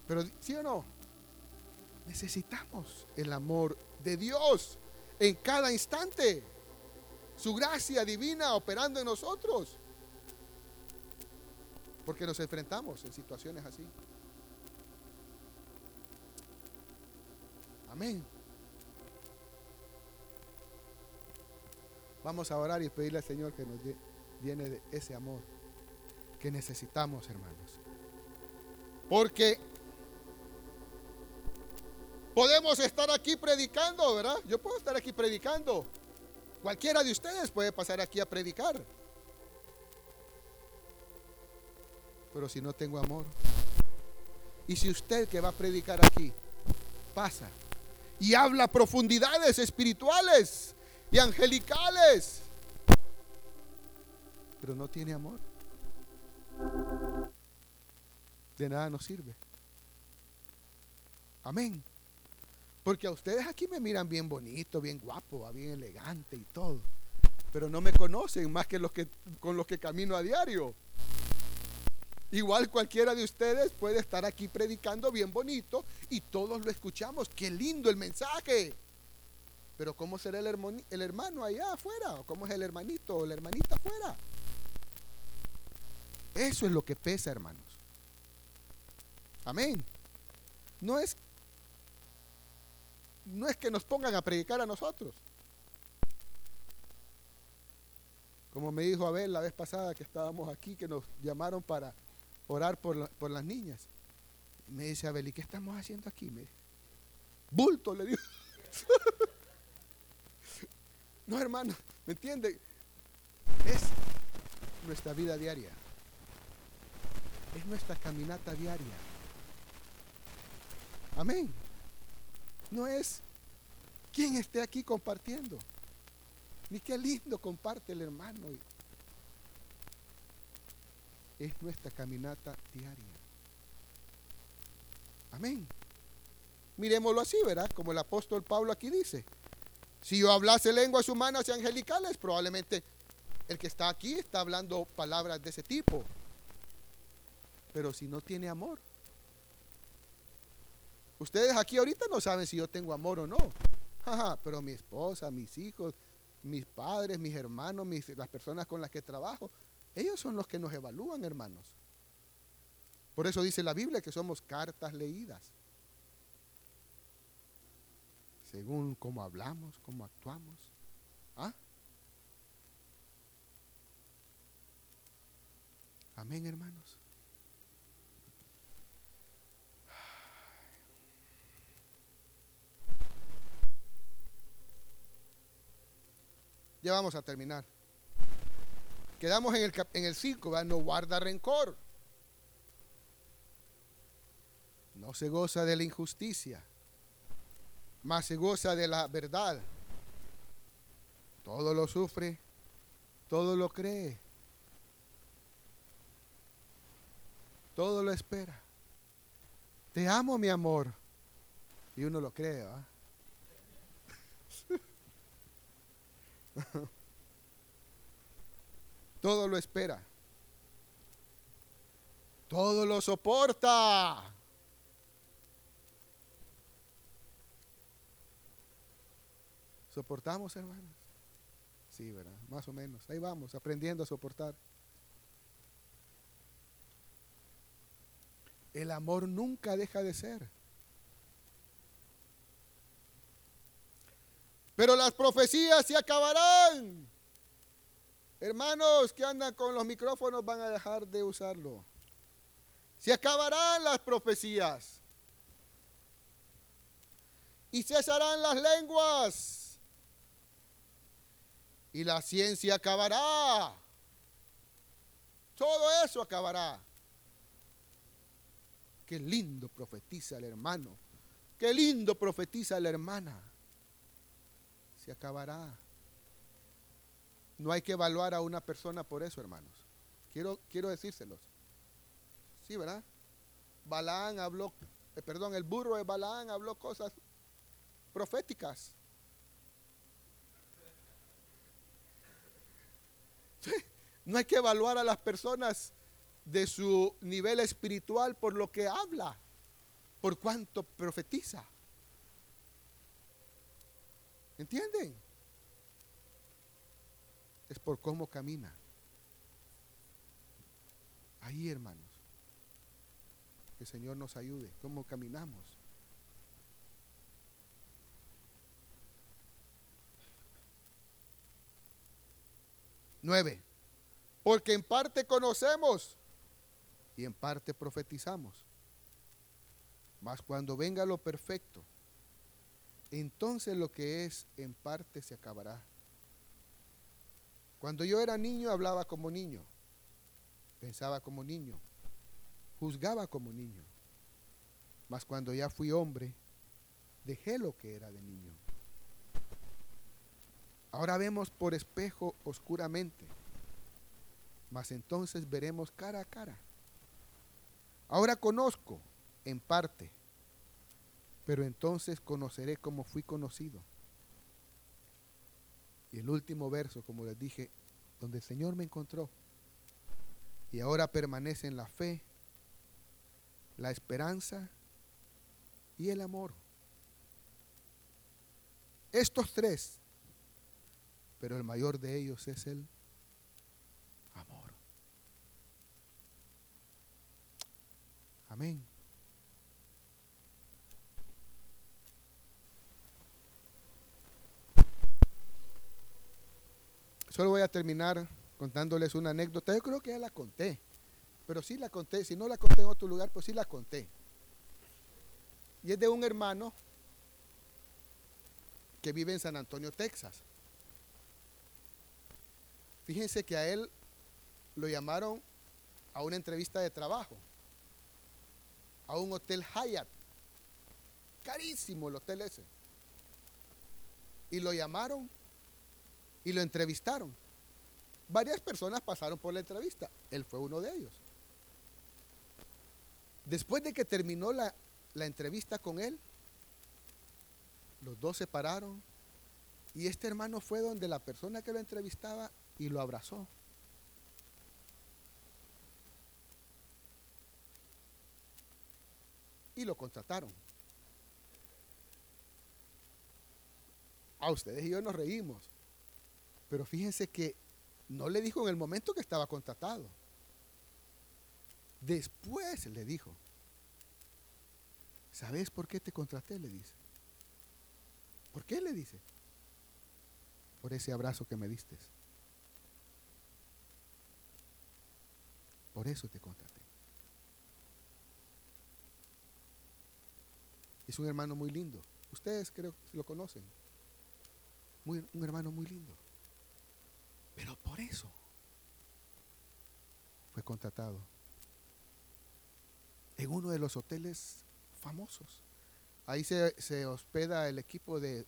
Pero, ¿sí o no? Necesitamos el amor de Dios en cada instante. Su gracia divina operando en nosotros. Porque nos enfrentamos en situaciones así. Amén. Vamos a orar y pedirle al Señor que nos llene ese amor que necesitamos, hermanos. Porque podemos estar aquí predicando, ¿verdad? Yo puedo estar aquí predicando. Cualquiera de ustedes puede pasar aquí a predicar. Pero si no tengo amor. Y si usted que va a predicar aquí pasa y habla profundidades espirituales y angelicales, pero no tiene amor, de nada nos sirve. Amén. Porque a ustedes aquí me miran bien bonito, bien guapo, bien elegante y todo. Pero no me conocen más que con los que camino a diario. Igual cualquiera de ustedes puede estar aquí predicando bien bonito y todos lo escuchamos. Qué lindo el mensaje. Pero ¿cómo será el, hermano, allá afuera? ¿O cómo es el hermanito o la hermanita afuera? Eso es lo que pesa, hermanos. Amén. No es no es que nos pongan a predicar a nosotros. Como me dijo Abel la vez pasada que estábamos aquí, que nos llamaron para orar por, las niñas. Me dice Abel, ¿y qué estamos haciendo aquí? Me, bulto, le digo. no, hermano, ¿me entiende? Es nuestra vida diaria. Es nuestra caminata diaria. Amén. No es quien esté aquí compartiendo. Ni qué lindo comparte el hermano. Es nuestra caminata diaria. Amén. Miremoslo así, ¿verdad? Como el apóstol Pablo aquí dice. Si yo hablase lenguas humanas y angelicales, probablemente el que está aquí está hablando palabras de ese tipo. Pero si no tiene amor, Ustedes aquí ahorita no saben si yo tengo amor o no. pero mi esposa, mis hijos, mis padres, mis hermanos, las personas con las que trabajo, ellos son los que nos evalúan, hermanos. Por eso dice la Biblia que somos cartas leídas. Según cómo hablamos, cómo actuamos. ¿Ah? Amén, hermanos. Ya vamos a terminar. Quedamos en el, en el 5, no guarda rencor. No se goza de la injusticia, más se goza de la verdad. Todo lo sufre, todo lo cree, todo lo espera. Te amo, mi amor. Y uno lo cree, Todo lo espera. Todo lo soporta. ¿Soportamos, hermanos? Sí, ¿verdad? Más o menos. Ahí vamos, aprendiendo a soportar. El amor nunca deja de ser. Pero las profecías se acabarán. Hermanos que andan con los micrófonos van a dejar de usarlo. Se acabarán las profecías. Y cesarán las lenguas. Y la ciencia acabará. Todo eso acabará. Qué lindo profetiza el hermano. Qué lindo profetiza la hermana. Acabará. No hay que evaluar a una persona por eso, hermanos. Quiero, quiero decírselos. Sí, ¿verdad? Balaán habló, eh, perdón, el burro de Balaán habló cosas proféticas. No hay que evaluar a las personas de su nivel espiritual por lo que habla, por cuánto profetiza. ¿Entienden? Es por cómo camina. Ahí, hermanos. Que el Señor nos ayude. ¿Cómo caminamos? Nueve. Porque en parte conocemos y en parte profetizamos. Mas cuando venga lo perfecto, entonces lo que es en parte se acabará. Cuando yo era niño hablaba como niño, pensaba como niño, juzgaba como niño. Mas cuando ya fui hombre, dejé lo que era de niño. Ahora vemos por espejo oscuramente, mas entonces veremos cara a cara. Ahora conozco en parte, pero entonces conoceré como fui conocido. Y el último verso, como les dije, donde el Señor me encontró. Y ahora permanece en la fe, la esperanza y el amor. Estos tres, pero el mayor de ellos es el Amén. Solo voy a terminar contándoles una anécdota. Yo creo que ya la conté, pero sí la conté. Si no la conté en otro lugar, pues sí la conté. Y es de un hermano que vive en San Antonio, Texas. Fíjense que a él lo llamaron a una entrevista de trabajo a un hotel Hyatt. Carísimo el hotel ese. Y lo llamaron y lo entrevistaron. Varias personas pasaron por la entrevista. Él fue uno de ellos. Después de que terminó la, la entrevista con él, los dos se pararon y este hermano fue donde la persona que lo entrevistaba y lo abrazó. y lo contrataron. A ustedes y yo nos reímos. Pero fíjense que no le dijo en el momento que estaba contratado. Después le dijo, ¿sabes por qué te contraté? Le dice. ¿Por qué? Le dice. Por ese abrazo que me diste. Por eso te contraté. Es un hermano muy lindo. Ustedes creo que lo conocen. Un hermano muy lindo. Pero por eso fue contratado en uno de los hoteles famosos. Ahí se, se hospeda el equipo de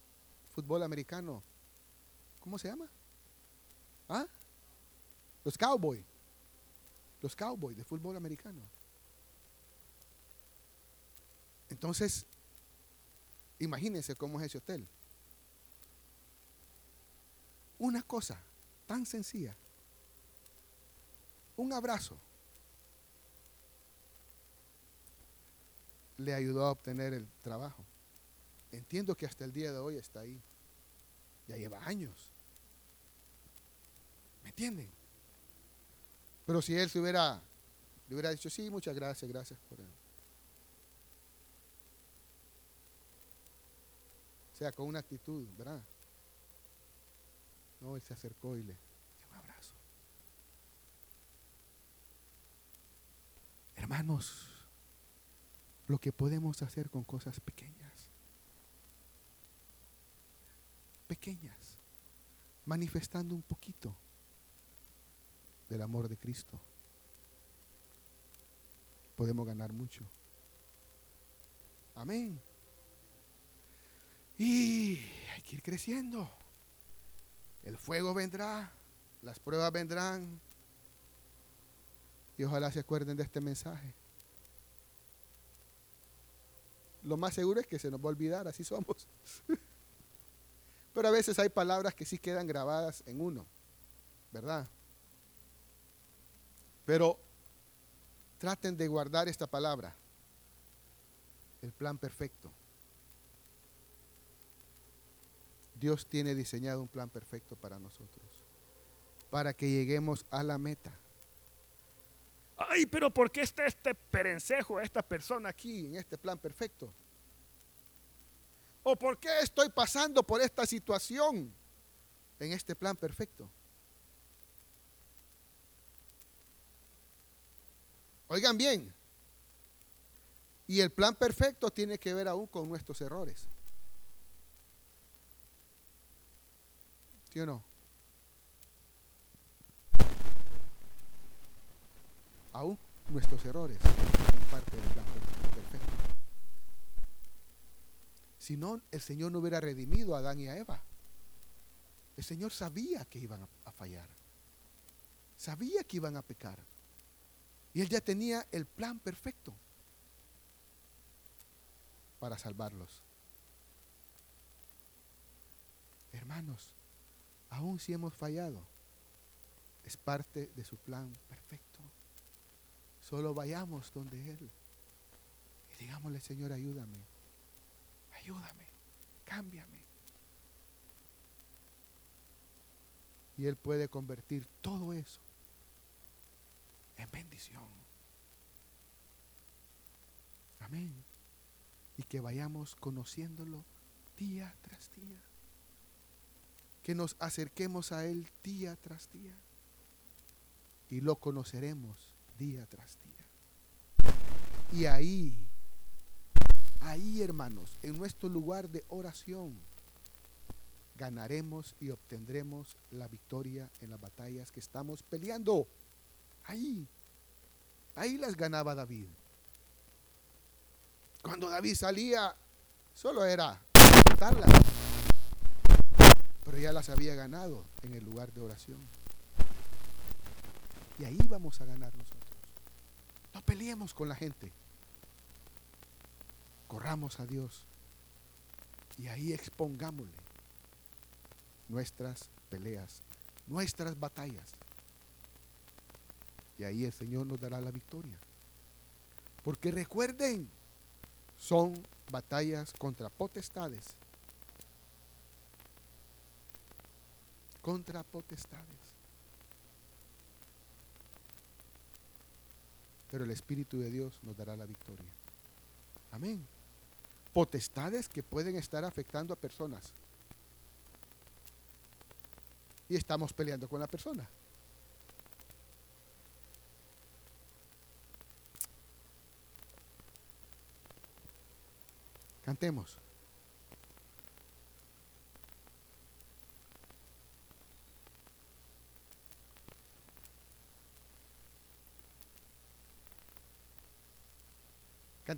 fútbol americano. ¿Cómo se llama? ¿Ah? Los Cowboys. Los Cowboys de fútbol americano. Entonces, Imagínense cómo es ese hotel. una cosa tan sencilla, un abrazo, le ayudó a obtener el trabajo. Entiendo que hasta el día de hoy está ahí. Ya lleva años. ¿Me entienden? Pero si él se hubiera, le hubiera dicho, sí, muchas gracias, gracias por él. O sea, con una actitud, ¿verdad? No, él se acercó y le dio un abrazo. Hermanos, lo que podemos hacer con cosas pequeñas. Pequeñas. Manifestando un poquito del amor de Cristo. Podemos ganar mucho. Amén. Y hay que ir creciendo. El fuego vendrá, las pruebas vendrán. Y ojalá se acuerden de este mensaje. Lo más seguro es que se nos va a olvidar, así somos. Pero a veces hay palabras que sí quedan grabadas en uno, ¿verdad? Pero traten de guardar esta palabra, el plan perfecto. Dios tiene diseñado un plan perfecto para nosotros, para que lleguemos a la meta. Ay, pero ¿por qué está este perencejo, esta persona aquí en este plan perfecto? ¿O por qué estoy pasando por esta situación en este plan perfecto? Oigan bien, y el plan perfecto tiene que ver aún con nuestros errores. ¿Sí o no? Aún nuestros errores son parte del plan perfecto. Si no, el Señor no hubiera redimido a Adán y a Eva. El Señor sabía que iban a fallar. Sabía que iban a pecar. Y Él ya tenía el plan perfecto para salvarlos. Hermanos, aun si hemos fallado, es parte de su plan perfecto. Solo vayamos donde Él y digámosle, Señor, ayúdame, ayúdame, cámbiame. Y Él puede convertir todo eso en bendición. Amén. Y que vayamos conociéndolo día tras día que nos acerquemos a Él día tras día y lo conoceremos día tras día. Y ahí, ahí hermanos, en nuestro lugar de oración, ganaremos y obtendremos la victoria en las batallas que estamos peleando. Ahí, ahí las ganaba David. Cuando David salía, solo era ya las había ganado en el lugar de oración. Y ahí vamos a ganar nosotros. No peleemos con la gente. Corramos a Dios y ahí expongámosle nuestras peleas, nuestras batallas. Y ahí el Señor nos dará la victoria. Porque recuerden, son batallas contra potestades, contra potestades. Pero el Espíritu de Dios nos dará la victoria. Amén. Potestades que pueden estar afectando a personas. Y estamos peleando con la persona. Cantemos.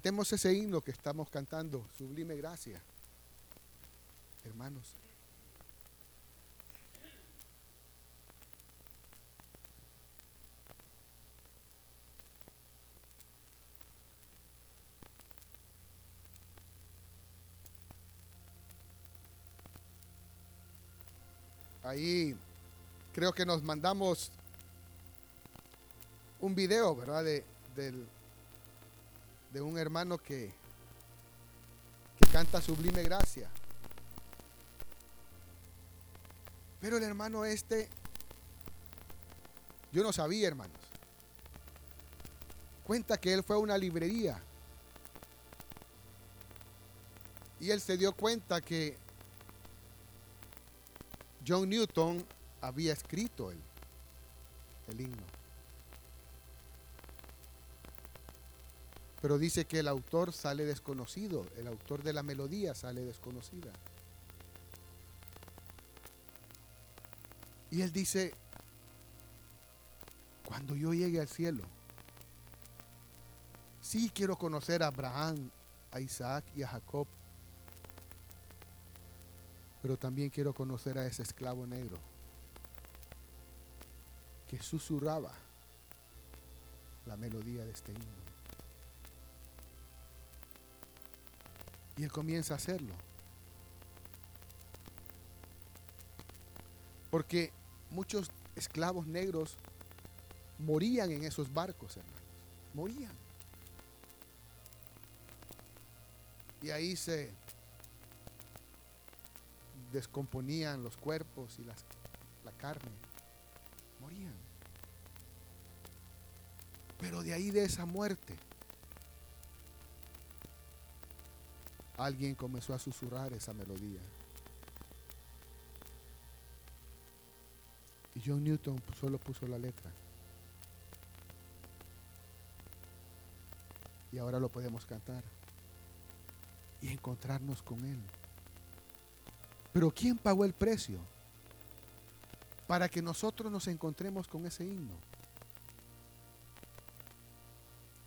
Cantemos ese himno que estamos cantando, Sublime Gracia. Hermanos. ahí creo que nos mandamos un video, ¿verdad? De, del, de un hermano que, que canta Sublime Gracia. Pero el hermano este, yo no sabía, hermanos. Cuenta que él fue a una librería y él se dio cuenta que John Newton había escrito el, el himno. Pero dice que el autor sale desconocido, el autor de la melodía sale desconocida. Y él dice, cuando yo llegue al cielo, sí quiero conocer a Abraham, a Isaac y a Jacob, pero también quiero conocer a ese esclavo negro que susurraba la melodía de este himno. Y él comienza a hacerlo. Porque muchos esclavos negros morían en esos barcos, hermanos. Morían. Y ahí se descomponían los cuerpos y las, la carne. Morían. Pero de ahí de esa muerte alguien comenzó a susurrar esa melodía. Y John Newton solo puso la letra. Y ahora lo podemos cantar y encontrarnos con Él. Pero ¿quién pagó el precio para que nosotros nos encontremos con ese himno?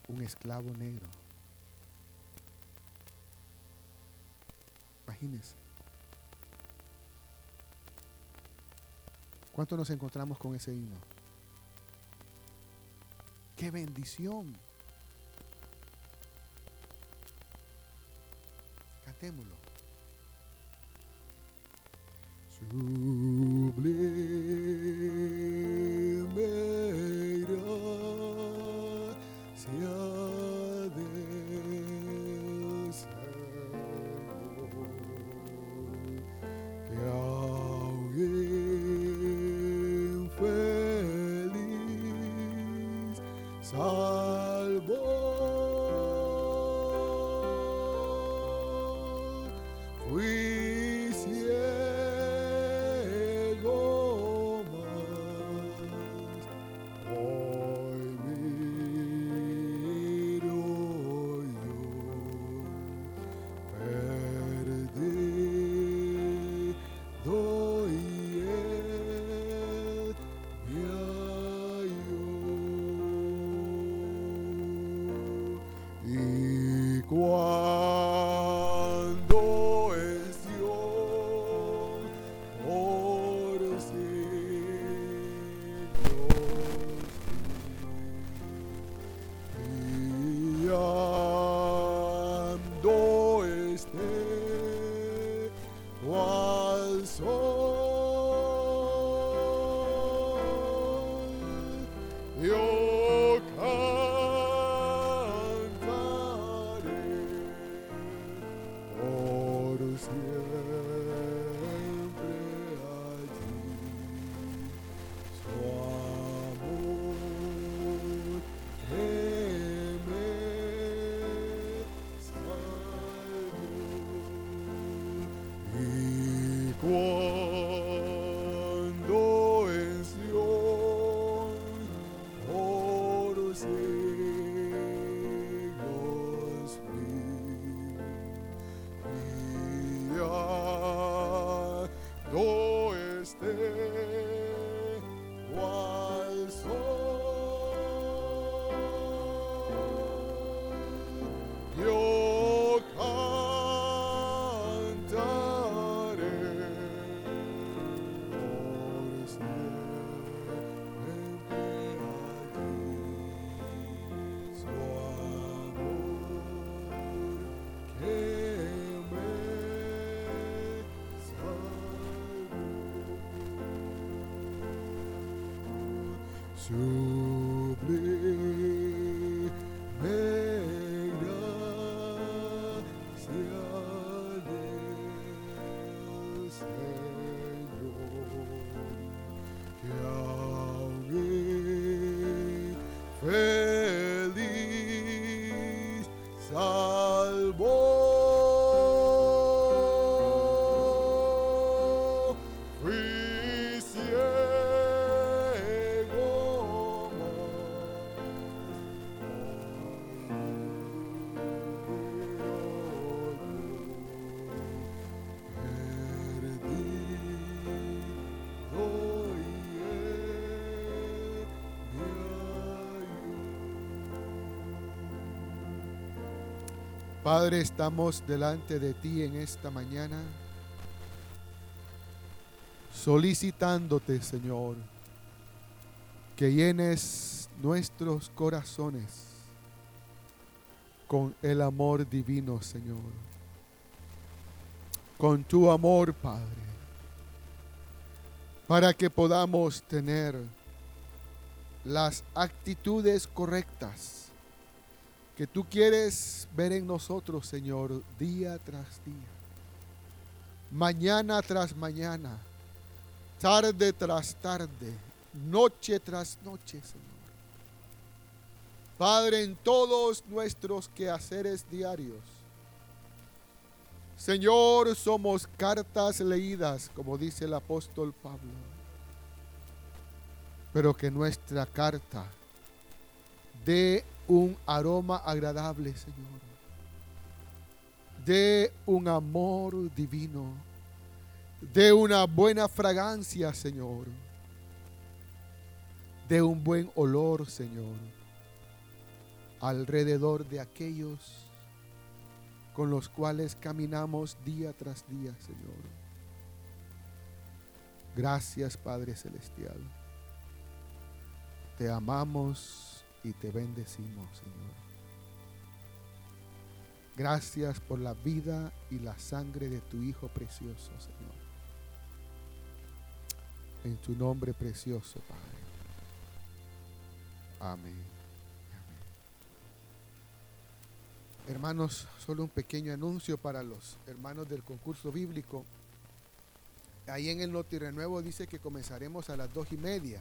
Un esclavo negro. ¿Cuánto nos encontramos con ese himno? ¡Qué bendición! Cantémoslo. Sublime. Padre, estamos delante de ti en esta mañana, solicitándote, Señor, que llenes nuestros corazones con el amor divino, Señor. Con tu amor, Padre. Para que podamos tener las actitudes correctas que tú quieres ver en nosotros, Señor, día tras día. Mañana tras mañana. Tarde tras tarde. Noche tras noche, Señor. Padre, en todos nuestros quehaceres diarios. Señor, somos cartas leídas, como dice el apóstol Pablo. Pero que nuestra carta dé un aroma agradable, Señor. De un amor divino. De una buena fragancia, Señor. De un buen olor, Señor. Alrededor de aquellos con los cuales caminamos día tras día, Señor. Gracias, Padre Celestial. Te amamos y te bendecimos, Señor. Gracias por la vida y la sangre de tu Hijo precioso, Señor. En tu nombre precioso, Padre. Amén. Hermanos, solo un pequeño anuncio para los hermanos del concurso bíblico. Ahí en el Noti Renuevo dice que comenzaremos a las dos y media.